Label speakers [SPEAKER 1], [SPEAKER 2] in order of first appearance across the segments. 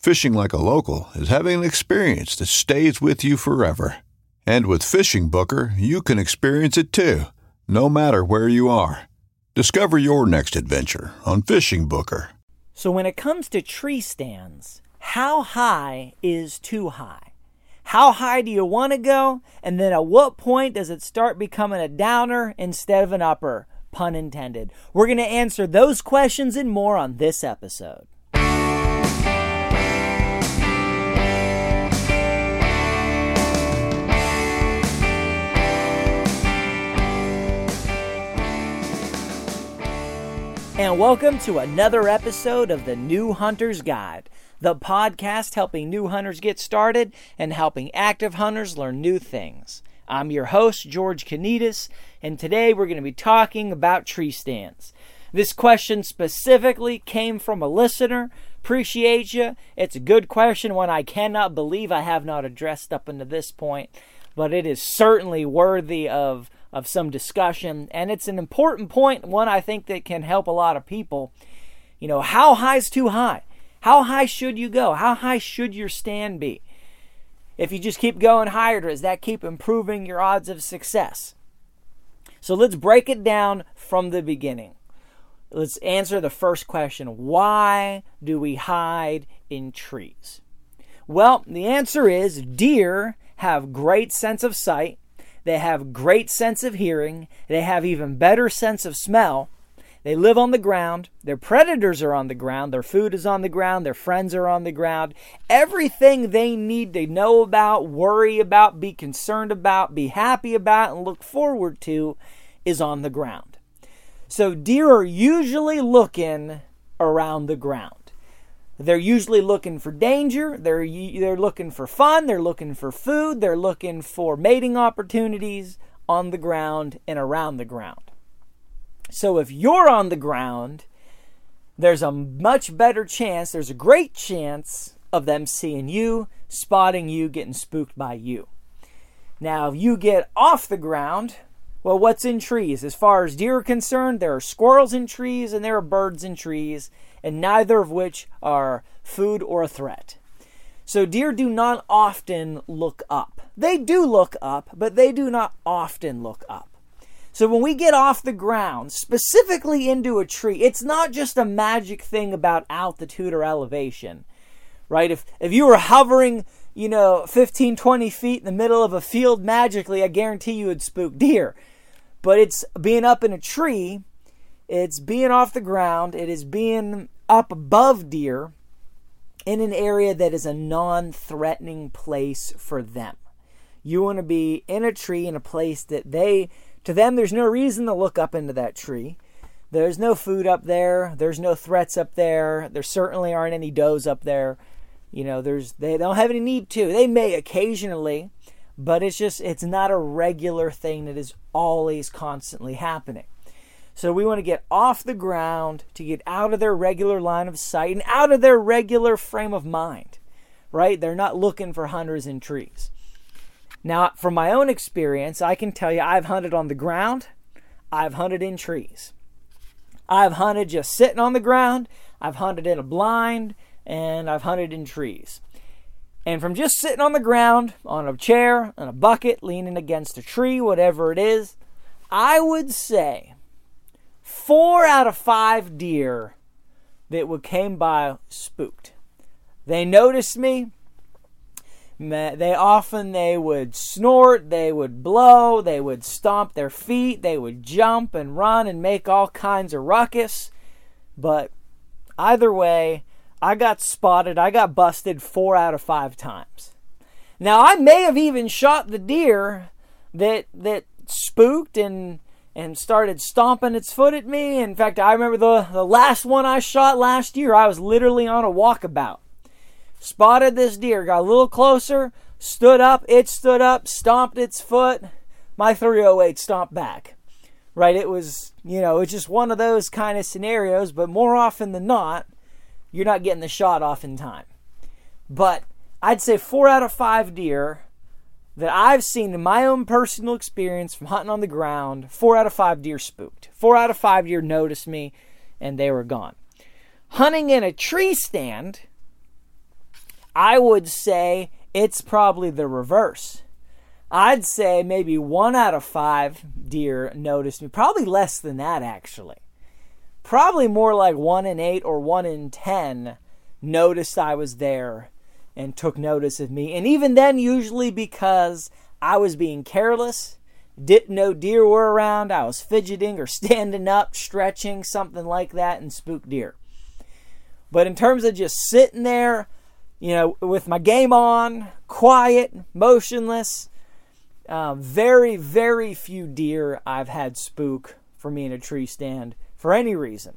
[SPEAKER 1] Fishing like a local is having an experience that stays with you forever. And with FishingBooker, you can experience it too, no matter where you are. Discover your next adventure on FishingBooker.
[SPEAKER 2] So, when it comes to tree stands, how high is too high? How high do you want to go? And then at what point does it start becoming a downer instead of an upper? Pun intended. We're going to answer those questions and more on this episode. And welcome to another episode of the New Hunter's Guide, the podcast helping new hunters get started and helping active hunters learn new things. I'm your host, George Konetes, and today we're going to be talking about tree stands. This question specifically came from a listener. Appreciate you. It's a good question, one I cannot believe I have not addressed up until this point, but it is certainly worthy of of some discussion. And it's an important point, one I think that can help a lot of people. You know, how high is too high? How high should you go? How high should your stand be? If you just keep going higher, does that keep improving your odds of success? So let's break it down from the beginning. Let's answer the first question Why do we hide in trees? Well, the answer is deer have great sense of sight they have great sense of hearing. They have even better sense of smell. They live on the ground. Their predators are on the ground. Their food is on the ground. Their friends are on the ground. Everything they need to know about, worry about, be concerned about, be happy about, and look forward to is on the ground. So deer are usually looking around the ground. They're usually looking for danger. They're they're looking for fun. They're looking for food. They're looking for mating opportunities on the ground and around the ground. So if you're on the ground, there's a much better chance, there's a great chance of them seeing you, spotting you, getting spooked by you. Now, if you get off the ground, well, what's in trees? As far as deer are concerned, there are squirrels in trees and there are birds in trees and neither of which are food or a threat. So deer do not often look up. They do look up, but they do not often look up. So when we get off the ground, specifically into a tree, it's not just a magic thing about altitude or elevation, right? If, if you were hovering, you know, 15, 20 feet in the middle of a field magically, I guarantee you would spook deer. But it's being up in a tree it's being off the ground, it is being up above deer in an area that is a non threatening place for them. You want to be in a tree in a place that they, to them, there's no reason to look up into that tree. There's no food up there. There's no threats up there. There certainly aren't any does up there. You know, there's they don't have any need to. They may occasionally, but it's just it's not a regular thing that is always constantly happening. So we want to get off the ground to get out of their regular line of sight and out of their regular frame of mind, right? They're not looking for hunters in trees. Now, from my own experience, I can tell you I've hunted on the ground, I've hunted in trees. I've hunted just sitting on the ground, I've hunted in a blind, and I've hunted in trees. And from just sitting on the ground, on a chair, on a bucket, leaning against a tree, whatever it is, I would say four out of five deer that would came by spooked. They noticed me. They often they would snort, they would blow, they would stomp their feet, they would jump and run and make all kinds of ruckus. But either way, I got spotted, I got busted 4 out of 5 times. Now I may have even shot the deer that that spooked and and started stomping its foot at me. In fact, I remember the, the last one I shot last year, I was literally on a walkabout. Spotted this deer, got a little closer, stood up, it stood up, stomped its foot. My 308 stomped back. Right? It was, you know, it's just one of those kind of scenarios, but more often than not, you're not getting the shot off in time. But I'd say four out of five deer that I've seen in my own personal experience from hunting on the ground, four out of five deer spooked. Four out of five deer noticed me and they were gone. Hunting in a tree stand, I would say it's probably the reverse. I'd say maybe one out of five deer noticed me. Probably less than that, actually. Probably more like one in eight or one in ten noticed I was there and took notice of me. And even then, usually because I was being careless, didn't know deer were around, I was fidgeting or standing up, stretching, something like that, and spooked deer. But in terms of just sitting there, you know, with my game on, quiet, motionless, uh, very, very few deer I've had spook for me in a tree stand for any reason.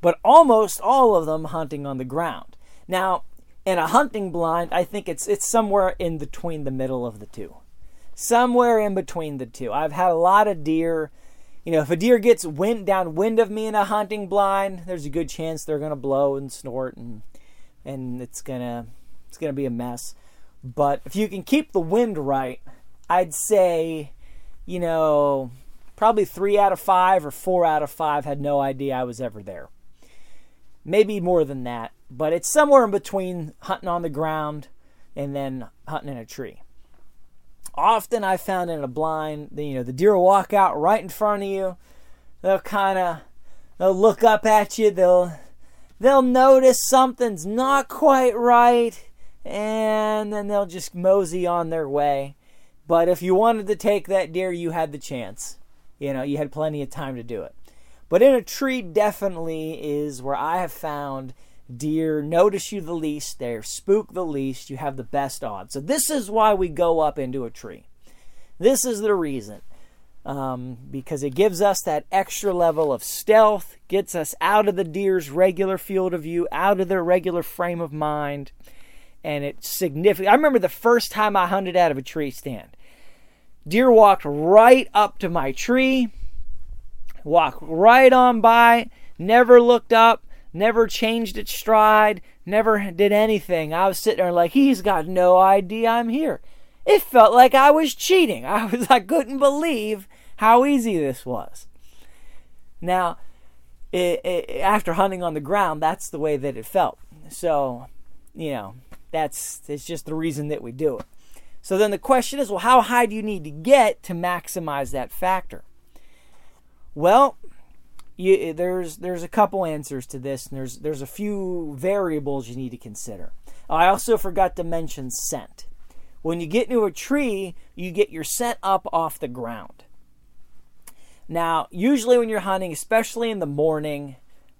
[SPEAKER 2] But almost all of them hunting on the ground. Now, in a hunting blind, I think it's it's somewhere in between the middle of the two. Somewhere in between the two. I've had a lot of deer. You know, if a deer gets wind downwind of me in a hunting blind, there's a good chance they're gonna blow and snort and and it's gonna it's gonna be a mess. But if you can keep the wind right, I'd say, you know, probably three out of five or four out of five had no idea I was ever there. Maybe more than that but it's somewhere in between hunting on the ground and then hunting in a tree. Often I found in a blind, you know, the deer will walk out right in front of you. They'll kind of they'll look up at you. They'll they'll notice something's not quite right, and then they'll just mosey on their way. But if you wanted to take that deer, you had the chance. You know, you had plenty of time to do it. But in a tree, definitely is where I have found deer notice you the least, they're spook the least, you have the best odds. So this is why we go up into a tree. This is the reason. Um, because it gives us that extra level of stealth, gets us out of the deer's regular field of view, out of their regular frame of mind, and it's significant. I remember the first time I hunted out of a tree stand. Deer walked right up to my tree, walked right on by, never looked up, never changed its stride, never did anything. I was sitting there like, he's got no idea I'm here. It felt like I was cheating. I was I couldn't believe how easy this was. Now, it, it, after hunting on the ground, that's the way that it felt. So, you know, that's it's just the reason that we do it. So then the question is, well, how high do you need to get to maximize that factor? Well, you, there's there's a couple answers to this, and there's there's a few variables you need to consider. I also forgot to mention scent. When you get into a tree, you get your scent up off the ground. Now, usually when you're hunting, especially in the morning,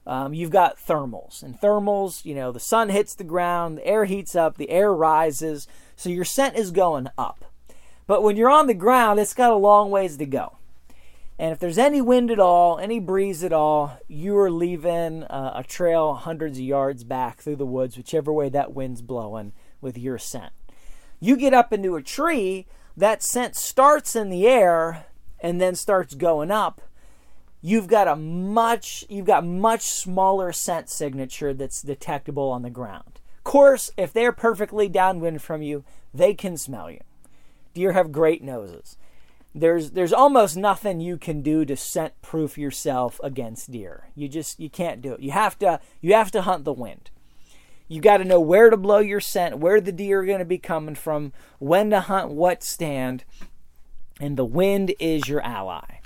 [SPEAKER 2] um, you've got thermals. And thermals, you know, the sun hits the ground, the air heats up, the air rises, so your scent is going up. But when you're on the ground, it's got a long ways to go. And if there's any wind at all, any breeze at all, you are leaving uh, a trail hundreds of yards back through the woods, whichever way that wind's blowing with your scent. You get up into a tree, that scent starts in the air and then starts going up. You've got a much you've got much smaller scent signature that's detectable on the ground. Of course, if they're perfectly downwind from you, they can smell you. Deer have great noses. There's there's almost nothing you can do to scent proof yourself against deer. You just you can't do it. You have to you have to hunt the wind. You got to know where to blow your scent, where the deer are going to be coming from, when to hunt what stand, and the wind is your ally.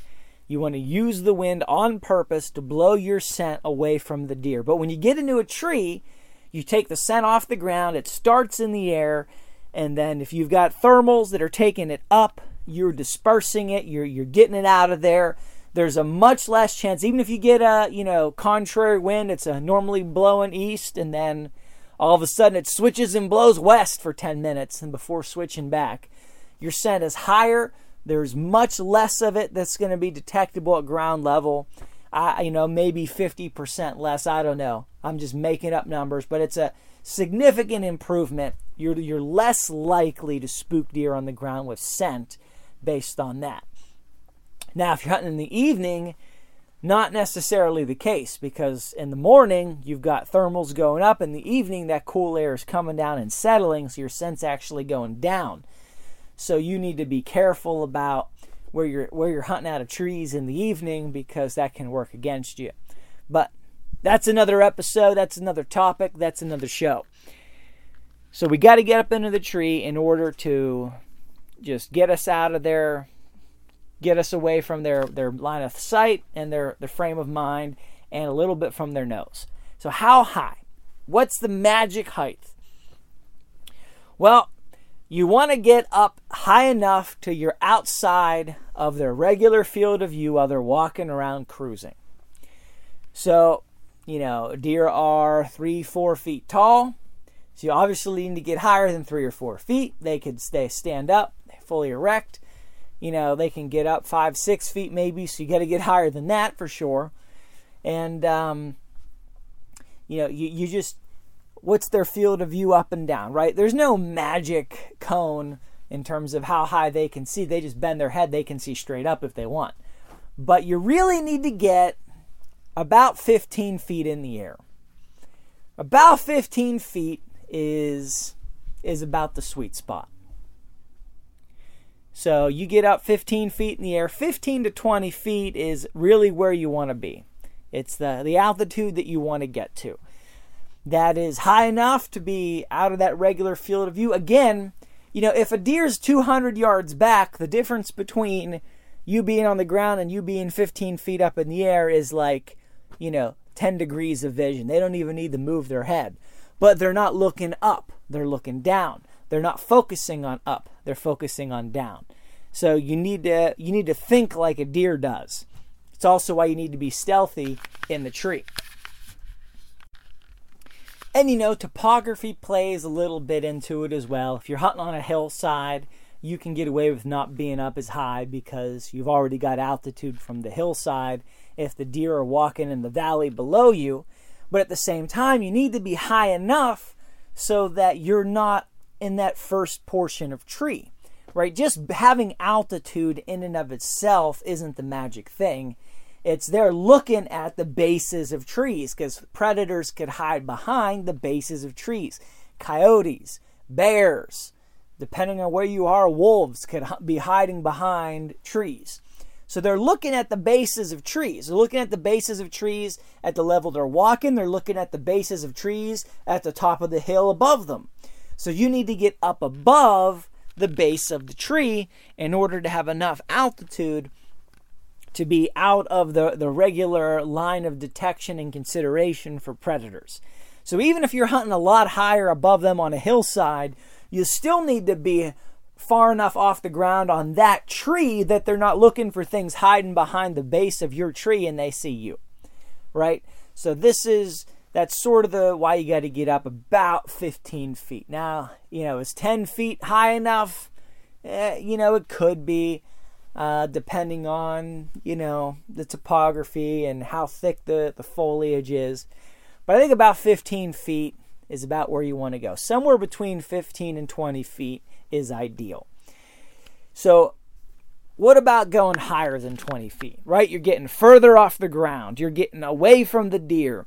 [SPEAKER 2] You want to use the wind on purpose to blow your scent away from the deer. But when you get into a tree, you take the scent off the ground, it starts in the air, and then if you've got thermals that are taking it up, you're dispersing it, you're you're getting it out of there. There's a much less chance, even if you get a you know contrary wind, it's a normally blowing east, and then all of a sudden it switches and blows west for 10 minutes and before switching back. Your scent is higher. There's much less of it that's going to be detectable at ground level. I, you know, maybe 50% less. I don't know. I'm just making up numbers, but it's a significant improvement. You're, you're less likely to spook deer on the ground with scent based on that. Now, if you're hunting in the evening, not necessarily the case because in the morning you've got thermals going up, in the evening that cool air is coming down and settling, so your scent's actually going down. So you need to be careful about where you're where you're hunting out of trees in the evening because that can work against you. But that's another episode, that's another topic, that's another show. So we got to get up into the tree in order to just get us out of there get us away from their, their line of sight and their, their frame of mind and a little bit from their nose. So, how high? What's the magic height? Well, you want to get up high enough to you're outside of their regular field of view while they're walking around cruising. So, you know, deer are three, four feet tall. So you obviously need to get higher than three or four feet. They could stay stand up, fully erect you know, they can get up five, six feet maybe, so you got to get higher than that for sure. And, um, you know, you, you just, what's their field of view up and down, right? There's no magic cone in terms of how high they can see. They just bend their head, they can see straight up if they want. But you really need to get about 15 feet in the air. About 15 feet is is about the sweet spot. So you get up 15 feet in the air. 15 to 20 feet is really where you want to be. It's the, the altitude that you want to get to. That is high enough to be out of that regular field of view. Again, you know, if a deer's 200 yards back, the difference between you being on the ground and you being 15 feet up in the air is like, you know, 10 degrees of vision. They don't even need to move their head. But they're not looking up, they're looking down. They're not focusing on up, they're focusing on down. So you need to you need to think like a deer does. It's also why you need to be stealthy in the tree. And you know, topography plays a little bit into it as well. If you're hunting on a hillside, you can get away with not being up as high because you've already got altitude from the hillside if the deer are walking in the valley below you. But at the same time, you need to be high enough so that you're not in that first portion of tree, right? Just having altitude in and of itself isn't the magic thing. It's they're looking at the bases of trees because predators could hide behind the bases of trees. Coyotes, bears, depending on where you are, wolves could be hiding behind trees. So they're looking at the bases of trees. They're looking at the bases of trees at the level they're walking. They're looking at the bases of trees at the top of the hill above them. So you need to get up above the base of the tree in order to have enough altitude to be out of the, the regular line of detection and consideration for predators. So even if you're hunting a lot higher above them on a hillside, you still need to be far enough off the ground on that tree that they're not looking for things hiding behind the base of your tree and they see you. Right? So this is that's sort of the why you got to get up about 15 feet. Now, you know, is 10 feet high enough? Eh, you know, it could be, uh, depending on you know the topography and how thick the the foliage is. But I think about 15 feet is about where you want to go. Somewhere between 15 and 20 feet is ideal. So, what about going higher than 20 feet, right? You're getting further off the ground, you're getting away from the deer,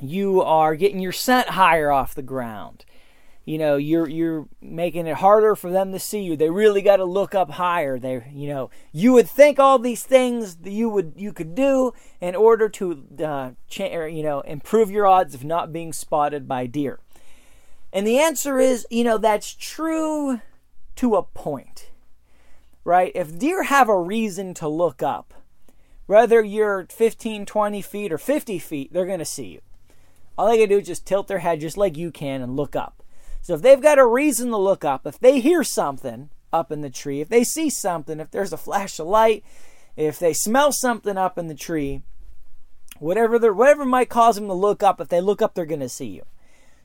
[SPEAKER 2] You are getting your scent higher off the ground. You know, you're you're making it harder for them to see you. They really got to look up higher. They, you know, you would think all these things that you would you could do in order to, uh, cha- or, you know, improve your odds of not being spotted by deer. And the answer is, you know, that's true to a point, right? If deer have a reason to look up, whether you're 15, 20 feet, or 50 feet, they're going to see you. All they can do is just tilt their head just like you can and look up. So if they've got a reason to look up, if they hear something up in the tree, if they see something, if there's a flash of light, if they smell something up in the tree, whatever they whatever might cause them to look up, if they look up, they're to see you.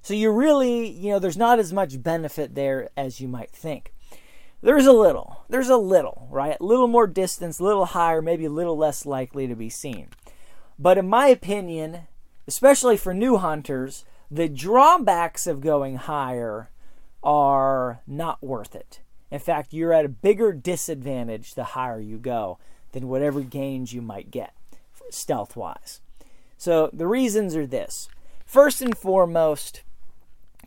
[SPEAKER 2] So you really, you know, there's not as much benefit there as you might think. There's a little, there's a little, right? A little more distance, a little higher, maybe a little less likely to be seen. But in my opinion, especially for new hunters, the drawbacks of going higher are not worth it. In fact, you're at a bigger disadvantage the higher you go than whatever gains you might get stealth wise. So the reasons are this. First and foremost,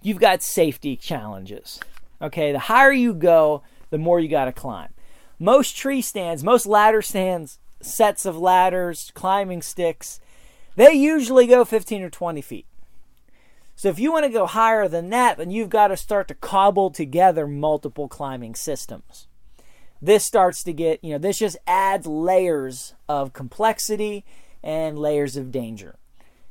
[SPEAKER 2] you've got safety challenges. Okay, the higher you go, the more you got to climb. Most tree stands, most ladder stands, sets of ladders, climbing sticks, they usually go 15 or 20 feet. So if you want to go higher than that, then you've got to start to cobble together multiple climbing systems. This starts to get, you know, this just adds layers of complexity and layers of danger.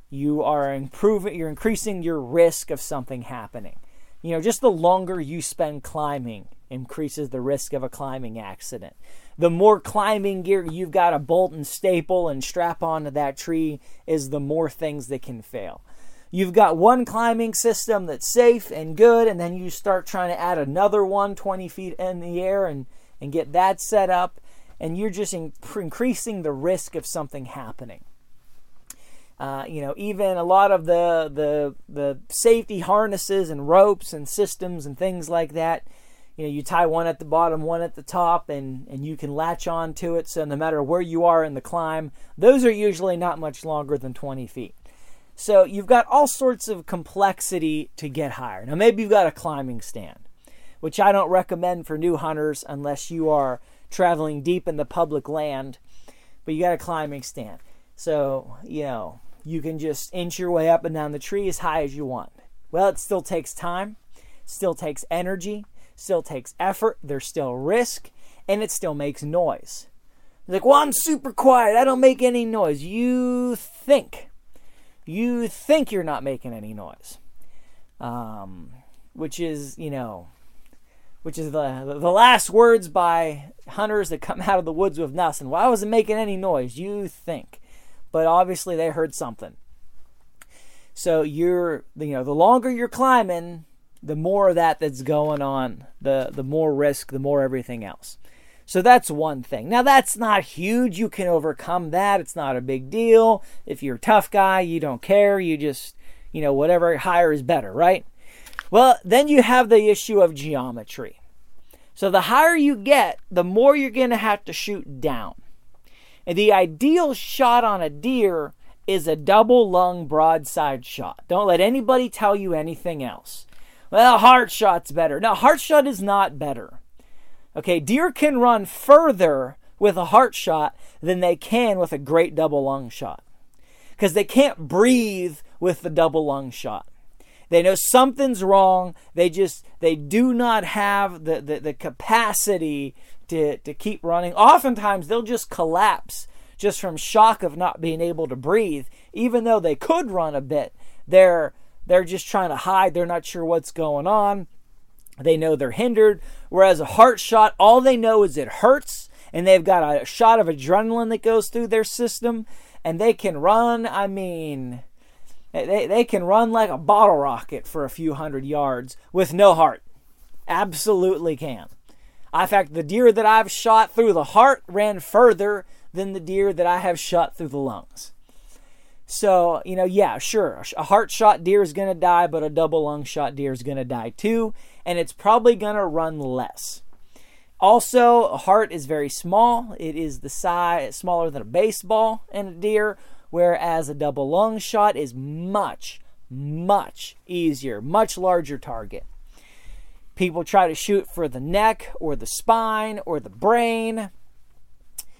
[SPEAKER 2] You are improving, you're increasing your risk of something happening. You know, just the longer you spend climbing increases the risk of a climbing accident. The more climbing gear you've got to bolt and staple and strap onto that tree is the more things that can fail. You've got one climbing system that's safe and good, and then you start trying to add another one 20 feet in the air and, and get that set up, and you're just in, increasing the risk of something happening. Uh, you know, even a lot of the, the the safety harnesses and ropes and systems and things like that. You know, you tie one at the bottom, one at the top, and and you can latch on to it. So no matter where you are in the climb, those are usually not much longer than 20 feet. So you've got all sorts of complexity to get higher. Now maybe you've got a climbing stand, which I don't recommend for new hunters unless you are traveling deep in the public land. But you got a climbing stand. So, you know, you can just inch your way up and down the tree as high as you want. Well, it still takes time, still takes energy, still takes effort, there's still risk, and it still makes noise. Like, well, I'm super quiet, I don't make any noise. You think. You think you're not making any noise. Um, which is, you know, which is the the last words by hunters that come out of the woods with nothing. Well, I wasn't making any noise. You think but obviously they heard something. So you're, you know, the longer you're climbing, the more of that that's going on, the the more risk, the more everything else. So that's one thing. Now that's not huge. You can overcome that. It's not a big deal. If you're a tough guy, you don't care. You just, you know, whatever higher is better, right? Well, then you have the issue of geometry. So the higher you get, the more you're going to have to shoot down. And the ideal shot on a deer is a double lung broadside shot. Don't let anybody tell you anything else. Well, heart shot's better. No, heart shot is not better. Okay, deer can run further with a heart shot than they can with a great double lung shot. Because they can't breathe with the double lung shot. They know something's wrong. They just they do not have the, the, the capacity to, to keep running. Oftentimes, they'll just collapse just from shock of not being able to breathe, even though they could run a bit. They're they're just trying to hide. They're not sure what's going on. They know they're hindered. Whereas a heart shot, all they know is it hurts, and they've got a shot of adrenaline that goes through their system, and they can run. I mean, They, they can run like a bottle rocket for a few hundred yards with no heart. Absolutely can. In fact, the deer that I've shot through the heart ran further than the deer that I have shot through the lungs. So, you know, yeah, sure, a heart shot deer is going to die, but a double lung shot deer is going to die too, and it's probably going to run less. Also, a heart is very small. It is the size smaller than a baseball in a deer, whereas a double lung shot is much, much easier, much larger target. People try to shoot for the neck or the spine or the brain.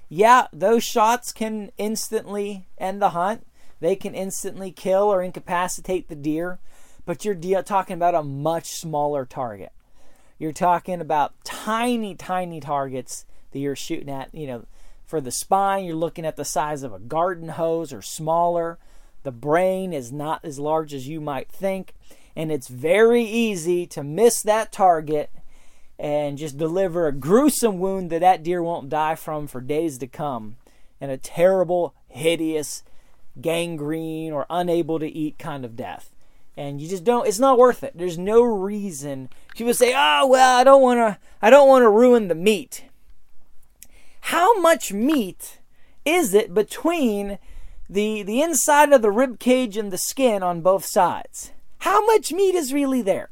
[SPEAKER 2] Yeah, those shots can instantly end the hunt. They can instantly kill or incapacitate the deer, but you're talking about a much smaller target. You're talking about tiny, tiny targets that you're shooting at. You know, for the spine, you're looking at the size of a garden hose or smaller. The brain is not as large as you might think and it's very easy to miss that target and just deliver a gruesome wound that that deer won't die from for days to come and a terrible hideous gangrene or unable to eat kind of death and you just don't it's not worth it there's no reason people say oh well i don't want to i don't want to ruin the meat how much meat is it between the the inside of the rib cage and the skin on both sides how much meat is really there?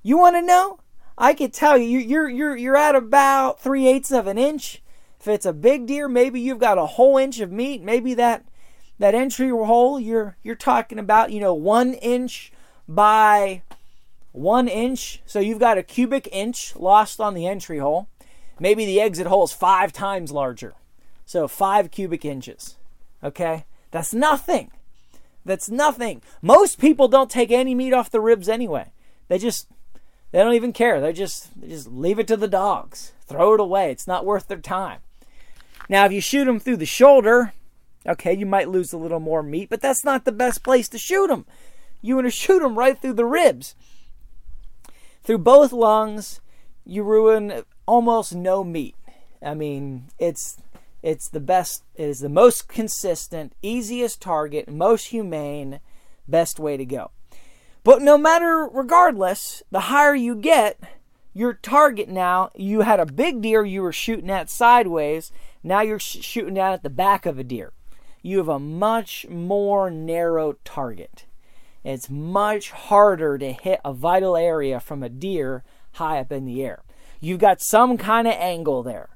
[SPEAKER 2] You want to know? I could tell you, you're you're you're at about three eighths of an inch. If it's a big deer, maybe you've got a whole inch of meat. Maybe that that entry hole you're you're talking about, you know, one inch by one inch. So you've got a cubic inch lost on the entry hole. Maybe the exit hole is five times larger. So five cubic inches. Okay? That's nothing. That's nothing. Most people don't take any meat off the ribs anyway. They just they don't even care. They just they just leave it to the dogs. Throw it away. It's not worth their time. Now, if you shoot them through the shoulder, okay, you might lose a little more meat, but that's not the best place to shoot them. You want to shoot them right through the ribs. Through both lungs, you ruin almost no meat. I mean, it's it's the best, it is the most consistent, easiest target, most humane, best way to go. But no matter, regardless, the higher you get, your target now, you had a big deer you were shooting at sideways, now you're sh- shooting down at the back of a deer. You have a much more narrow target. It's much harder to hit a vital area from a deer high up in the air. You've got some kind of angle there,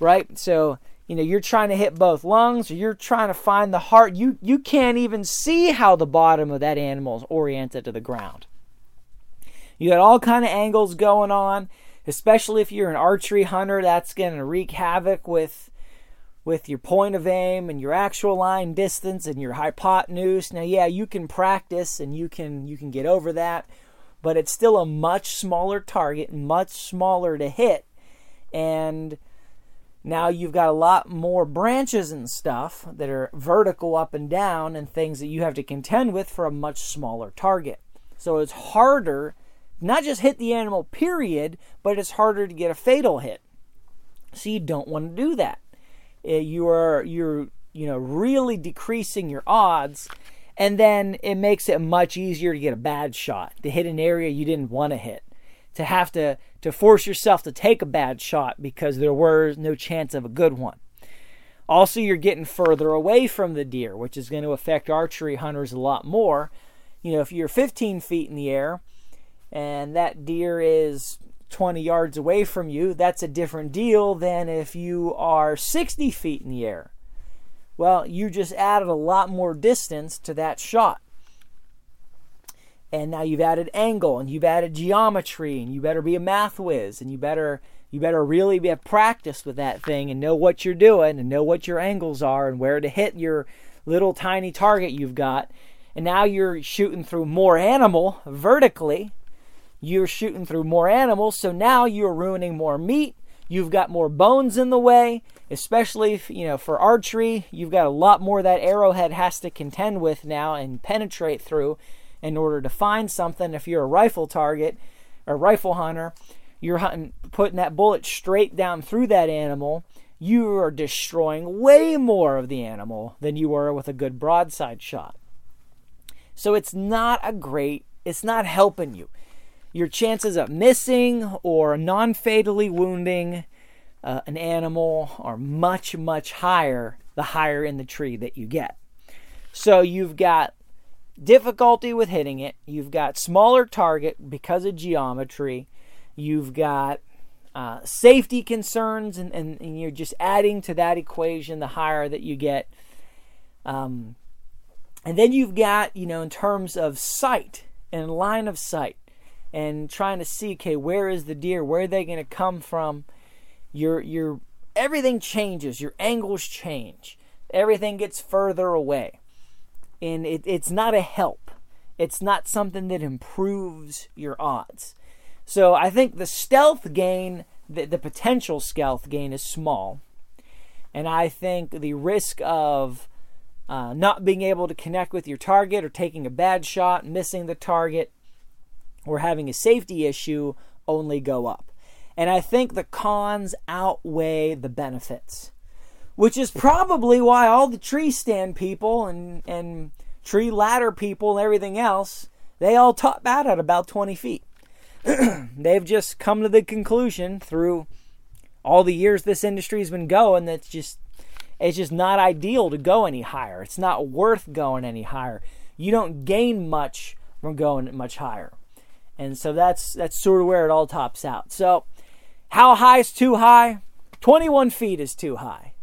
[SPEAKER 2] right? So you know you're trying to hit both lungs or you're trying to find the heart you you can't even see how the bottom of that animal is oriented to the ground you got all kind of angles going on especially if you're an archery hunter that's going to wreak havoc with with your point of aim and your actual line distance and your hypotenuse now yeah you can practice and you can you can get over that but it's still a much smaller target much smaller to hit and now you've got a lot more branches and stuff that are vertical up and down and things that you have to contend with for a much smaller target. So it's harder not just hit the animal period, but it's harder to get a fatal hit. So you don't want to do that. Uh, you are you're you know really decreasing your odds and then it makes it much easier to get a bad shot to hit an area you didn't want to hit to have to to force yourself to take a bad shot because there was no chance of a good one. Also, you're getting further away from the deer, which is going to affect archery hunters a lot more. You know, if you're 15 feet in the air and that deer is 20 yards away from you, that's a different deal than if you are 60 feet in the air. Well, you just added a lot more distance to that shot and now you've added angle and you've added geometry and you better be a math whiz and you better you better really be have practice with that thing and know what you're doing and know what your angles are and where to hit your little tiny target you've got and now you're shooting through more animal vertically you're shooting through more animals so now you're ruining more meat you've got more bones in the way especially if, you know for archery you've got a lot more that arrowhead has to contend with now and penetrate through in order to find something. If you're a rifle target or rifle hunter, you're hunting, putting that bullet straight down through that animal. You are destroying way more of the animal than you were with a good broadside shot. So it's not a great, it's not helping you. Your chances of missing or non fatally wounding uh, an animal are much, much higher the higher in the tree that you get. So you've got difficulty with hitting it, you've got smaller target because of geometry, you've got uh, safety concerns, and, and, and, you're just adding to that equation the higher that you get. Um, and then you've got, you know, in terms of sight and line of sight and trying to see, okay, where is the deer? Where are they going to come from? Your, your, everything changes. Your angles change. Everything gets further away. And it, it's not a help. It's not something that improves your odds. So I think the stealth gain, the, the potential stealth gain is small. And I think the risk of uh, not being able to connect with your target or taking a bad shot, missing the target, or having a safety issue only go up. And I think the cons outweigh the benefits, which is probably why all the tree stand people and, and tree ladder people and everything else, they all top out at about 20 feet. they've just come to the conclusion through all the years this industry's been going that's just it's just not ideal to go any higher. It's not worth going any higher. You don't gain much from going much higher. And so that's that's sort of where it all tops out. So how high is too high? 21 feet is too high.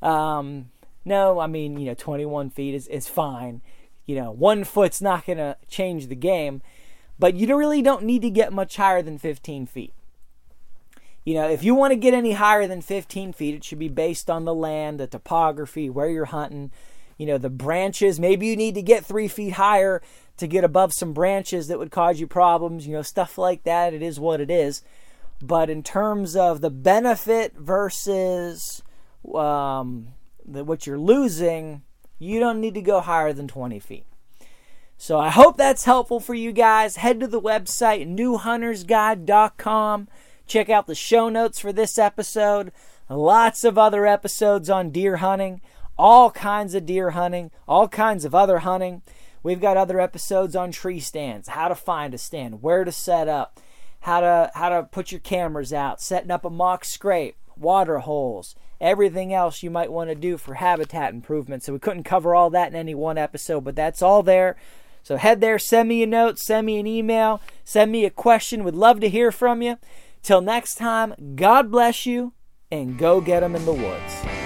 [SPEAKER 2] Um, no, I mean, you know, 21 feet is, is fine. You know, one foot's not going to change the game but you really don't need to get much higher than 15 feet. You know, if you want to get any higher than 15 feet, it should be based on the land, the topography, where you're hunting, you know, the branches. Maybe you need to get three feet higher to get above some branches that would cause you problems, you know, stuff like that. It is what it is. But in terms of the benefit versus um, the, what you're losing, you don't need to go higher than 20 feet. So I hope that's helpful for you guys. Head to the website newhuntersguide.com. Check out the show notes for this episode. Lots of other episodes on deer hunting, all kinds of deer hunting, all kinds of other hunting. We've got other episodes on tree stands, how to find a stand, where to set up, how to how to put your cameras out, setting up a mock scrape, water holes, everything else you might want to do for habitat improvement. So we couldn't cover all that in any one episode, but that's all there. So head there, send me a note, send me an email, send me a question. Would love to hear from you. Till next time, God bless you and go get them in the woods.